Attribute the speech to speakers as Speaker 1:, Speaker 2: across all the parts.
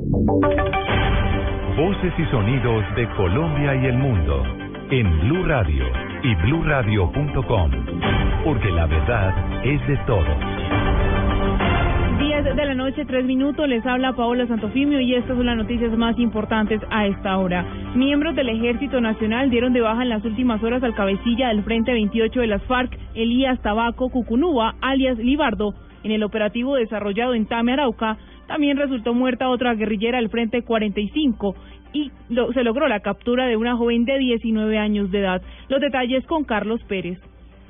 Speaker 1: Voces y sonidos de Colombia y el mundo en Blue Radio y bluradio.com, porque la verdad es de todos.
Speaker 2: 10 de la noche, 3 minutos, les habla Paola Santofimio y estas son las noticias más importantes a esta hora. Miembros del Ejército Nacional dieron de baja en las últimas horas al cabecilla del Frente 28 de las FARC, Elías Tabaco Cucunúa, alias Libardo, en el operativo desarrollado en Tame, Arauca, también resultó muerta otra guerrillera del Frente 45 y se logró la captura de una joven de 19 años de edad. Los detalles con Carlos Pérez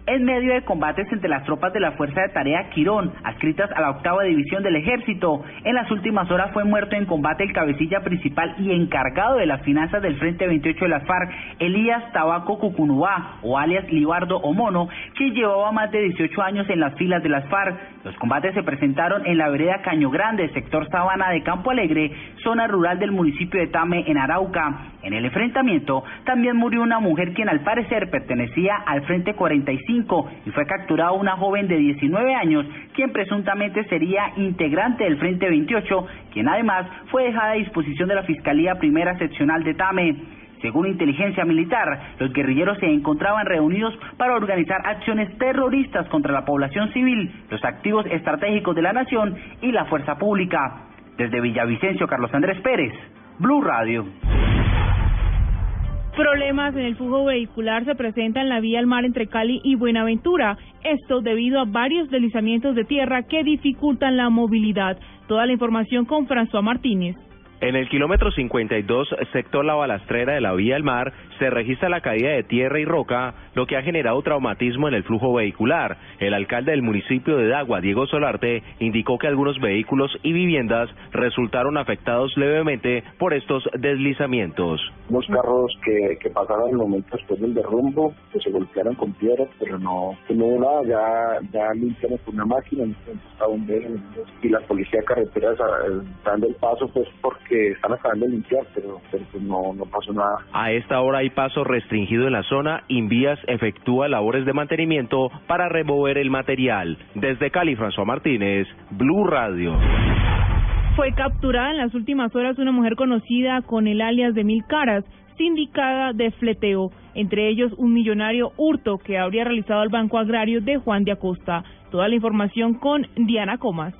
Speaker 3: en medio de combates entre las tropas de la Fuerza de Tarea Quirón, adscritas a la octava división del ejército. En las últimas horas fue muerto en combate el cabecilla principal y encargado de las finanzas del Frente 28 de las FARC, Elías Tabaco Cucunubá, o alias Libardo o Mono, que llevaba más de 18 años en las filas de las FARC. Los combates se presentaron en la vereda Caño Grande, sector Sabana de Campo Alegre, zona rural del municipio de Tame, en Arauca. En el enfrentamiento también murió una mujer quien al parecer pertenecía al Frente 45 y fue capturada una joven de 19 años, quien presuntamente sería integrante del Frente 28, quien además fue dejada a disposición de la Fiscalía Primera Seccional de Tame. Según inteligencia militar, los guerrilleros se encontraban reunidos para organizar acciones terroristas contra la población civil, los activos estratégicos de la nación y la fuerza pública. Desde Villavicencio, Carlos Andrés Pérez, Blue Radio.
Speaker 2: Problemas en el flujo vehicular se presentan en la vía al mar entre Cali y Buenaventura. Esto debido a varios deslizamientos de tierra que dificultan la movilidad. Toda la información con François Martínez.
Speaker 4: En el kilómetro 52, sector La Balastrera de la Vía del Mar, se registra la caída de tierra y roca, lo que ha generado traumatismo en el flujo vehicular. El alcalde del municipio de Dagua, Diego Solarte, indicó que algunos vehículos y viviendas resultaron afectados levemente por estos deslizamientos.
Speaker 5: Los carros que, pasaron el momento después del derrumbo, que se golpearon con piedras, pero no, no nada, ya, ya limpiaron con una máquina, y la policía de carreteras eh, dando el paso pues porque que están acabando de limpiar, pero, pero pues no, no pasó nada.
Speaker 4: A esta hora hay paso restringido en la zona. Invías efectúa labores de mantenimiento para remover el material. Desde Cali, François Martínez, Blue Radio.
Speaker 2: Fue capturada en las últimas horas una mujer conocida con el alias de Mil Caras, sindicada de fleteo, entre ellos un millonario hurto que habría realizado el Banco Agrario de Juan de Acosta. Toda la información con Diana Comas.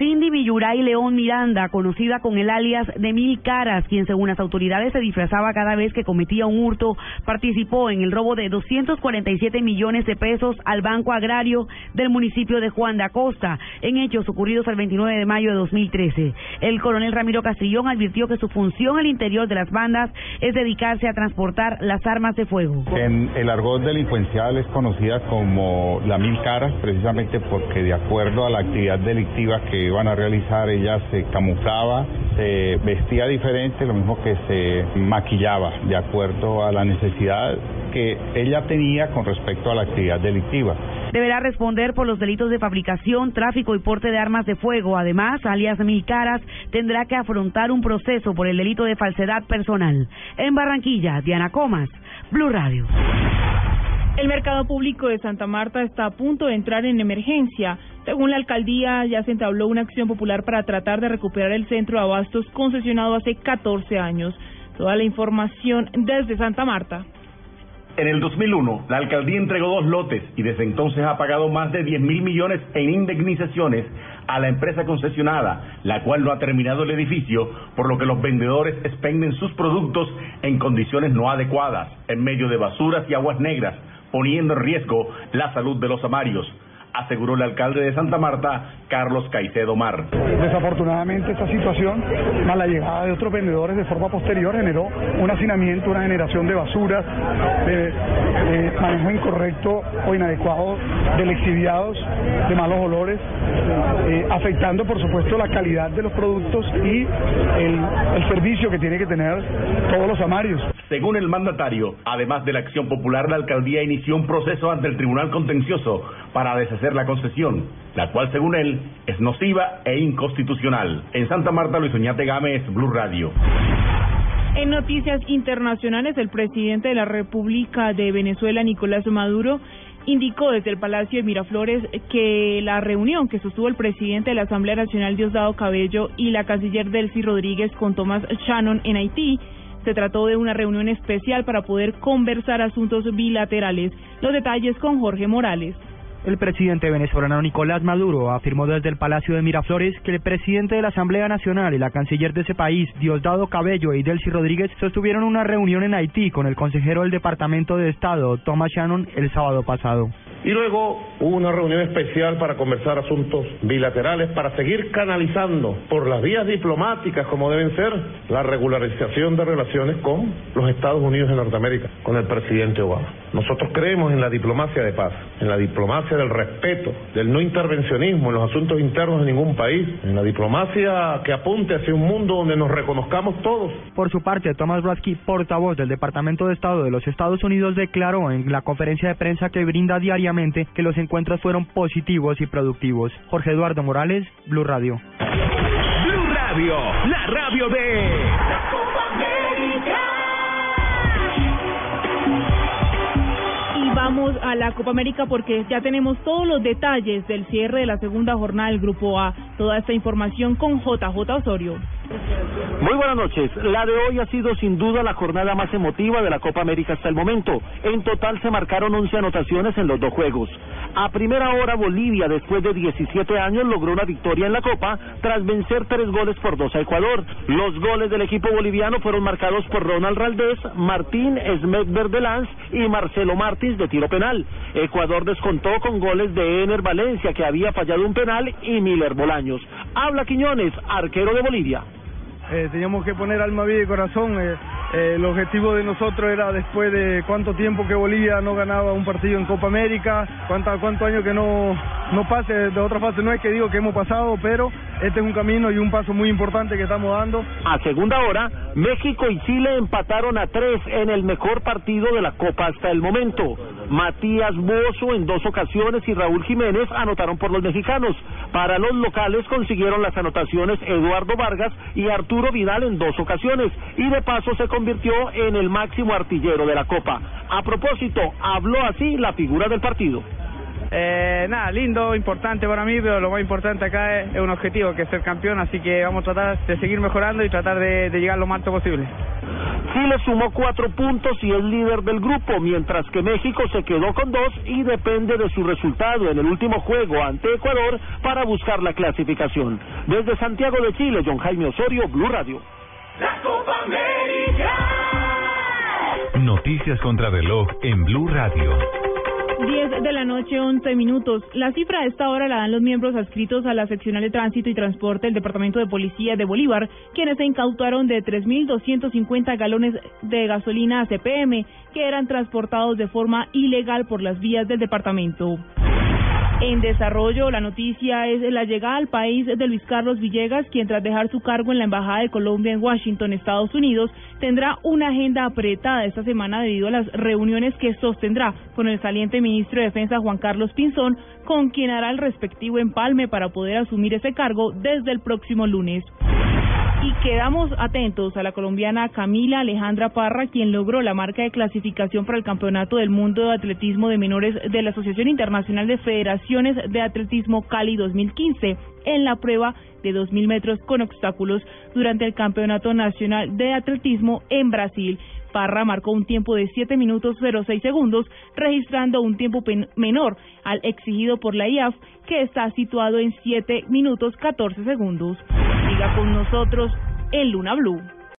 Speaker 6: Cindy Villuray León Miranda, conocida con el alias de Mil Caras, quien según las autoridades se disfrazaba cada vez que cometía un hurto, participó en el robo de 247 millones de pesos al Banco Agrario del municipio de Juan de Acosta, en hechos ocurridos el 29 de mayo de 2013. El coronel Ramiro Castrillón advirtió que su función al interior de las bandas es dedicarse a transportar las armas de fuego.
Speaker 7: En el argot delincuencial es conocida como la Mil Caras, precisamente porque de acuerdo a la actividad delictiva que iban a realizar, ella se camuflaba, se vestía diferente, lo mismo que se maquillaba, de acuerdo a la necesidad que ella tenía con respecto a la actividad delictiva.
Speaker 6: Deberá responder por los delitos de fabricación, tráfico y porte de armas de fuego. Además, alias Milcaras tendrá que afrontar un proceso por el delito de falsedad personal. En Barranquilla, Diana Comas, Blue Radio.
Speaker 2: El mercado público de Santa Marta está a punto de entrar en emergencia. Según la alcaldía, ya se entabló una acción popular para tratar de recuperar el centro de abastos concesionado hace 14 años. Toda la información desde Santa Marta.
Speaker 8: En el 2001, la alcaldía entregó dos lotes y desde entonces ha pagado más de 10 mil millones en indemnizaciones a la empresa concesionada, la cual no ha terminado el edificio, por lo que los vendedores expenden sus productos en condiciones no adecuadas, en medio de basuras y aguas negras, poniendo en riesgo la salud de los amarios aseguró el alcalde de Santa Marta, Carlos Caicedo Mar.
Speaker 9: Desafortunadamente esta situación, más la llegada de otros vendedores de forma posterior, generó un hacinamiento, una generación de basuras, de, manejo incorrecto o inadecuado de lexiviados, de malos olores, eh, afectando por supuesto la calidad de los productos y el, el servicio que tiene que tener todos los amarios.
Speaker 8: Según el mandatario, además de la acción popular, la alcaldía inició un proceso ante el Tribunal Contencioso para deshacer la concesión, la cual según él es nociva e inconstitucional. En Santa Marta, Luis Oñate Gámez, Blue Radio.
Speaker 2: En noticias internacionales, el presidente de la República de Venezuela, Nicolás Maduro, indicó desde el Palacio de Miraflores que la reunión que sostuvo el presidente de la Asamblea Nacional Diosdado Cabello y la canciller Delcy Rodríguez con Thomas Shannon en Haití se trató de una reunión especial para poder conversar asuntos bilaterales. Los detalles con Jorge Morales.
Speaker 10: El presidente venezolano Nicolás Maduro afirmó desde el Palacio de Miraflores que el presidente de la Asamblea Nacional y la canciller de ese país, Diosdado Cabello y Delcy Rodríguez, sostuvieron una reunión en Haití con el consejero del Departamento de Estado, Thomas Shannon, el sábado pasado.
Speaker 11: Y luego hubo una reunión especial para conversar asuntos bilaterales, para seguir canalizando por las vías diplomáticas, como deben ser, la regularización de relaciones con los Estados Unidos de Norteamérica, con el presidente Obama. Nosotros creemos en la diplomacia de paz, en la diplomacia del respeto, del no intervencionismo en los asuntos internos de ningún país, en la diplomacia que apunte hacia un mundo donde nos reconozcamos todos.
Speaker 10: Por su parte, Thomas Bradsky, portavoz del Departamento de Estado de los Estados Unidos, declaró en la conferencia de prensa que brinda diariamente que los encuentros fueron positivos y productivos. Jorge Eduardo Morales, Blue Radio.
Speaker 1: Blue Radio, la radio de
Speaker 2: vamos a la Copa América porque ya tenemos todos los detalles del cierre de la segunda jornada del Grupo A. Toda esta información con JJ Osorio.
Speaker 12: Muy buenas noches. La de hoy ha sido sin duda la jornada más emotiva de la Copa América hasta el momento. En total se marcaron 11 anotaciones en los dos juegos. A primera hora Bolivia, después de 17 años, logró una victoria en la Copa tras vencer tres goles por dos a Ecuador. Los goles del equipo boliviano fueron marcados por Ronald Raldés, Martín Smedber de y Marcelo Martins de tiro penal. Ecuador descontó con goles de Ener Valencia, que había fallado un penal, y Miller Bolaños. Habla Quiñones, arquero de Bolivia.
Speaker 13: Eh, teníamos que poner alma, vida y corazón. Eh, eh, el objetivo de nosotros era después de cuánto tiempo que Bolivia no ganaba un partido en Copa América, cuánto, cuánto años que no, no pase de otra fase. No es que digo que hemos pasado, pero este es un camino y un paso muy importante que estamos dando.
Speaker 12: A segunda hora, México y Chile empataron a tres en el mejor partido de la Copa hasta el momento. Matías Bozo en dos ocasiones y Raúl Jiménez anotaron por los mexicanos. Para los locales consiguieron las anotaciones Eduardo Vargas y Arturo Vidal en dos ocasiones y de paso se convirtió en el máximo artillero de la Copa. A propósito, habló así la figura del partido.
Speaker 13: Eh, nada, lindo, importante para mí, pero lo más importante acá es, un objetivo, que es ser campeón, así que vamos a tratar de seguir mejorando y tratar de, llegar lo más alto posible.
Speaker 12: Chile sumó cuatro puntos y es líder del grupo, mientras que México se quedó con dos y depende de su resultado en el último juego ante Ecuador para buscar la clasificación. Desde Santiago de Chile, John Jaime Osorio, Blue Radio.
Speaker 1: La Copa América. Noticias contra reloj en Blue Radio.
Speaker 2: 10 de la noche, 11 minutos. La cifra de esta hora la dan los miembros adscritos a la seccional de tránsito y transporte del Departamento de Policía de Bolívar, quienes se incautaron de 3.250 galones de gasolina CPM que eran transportados de forma ilegal por las vías del departamento. En desarrollo, la noticia es la llegada al país de Luis Carlos Villegas, quien tras dejar su cargo en la Embajada de Colombia en Washington, Estados Unidos, tendrá una agenda apretada esta semana debido a las reuniones que sostendrá con el saliente ministro de Defensa Juan Carlos Pinzón, con quien hará el respectivo empalme para poder asumir ese cargo desde el próximo lunes. Y quedamos atentos a la colombiana Camila Alejandra Parra, quien logró la marca de clasificación para el Campeonato del Mundo de Atletismo de Menores de la Asociación Internacional de Federaciones de Atletismo Cali 2015 en la prueba de 2.000 metros con obstáculos durante el Campeonato Nacional de Atletismo en Brasil. Parra marcó un tiempo de 7 minutos 06 segundos, registrando un tiempo menor al exigido por la IAF, que está situado en 7 minutos 14 segundos. Siga con nosotros en Luna Blue.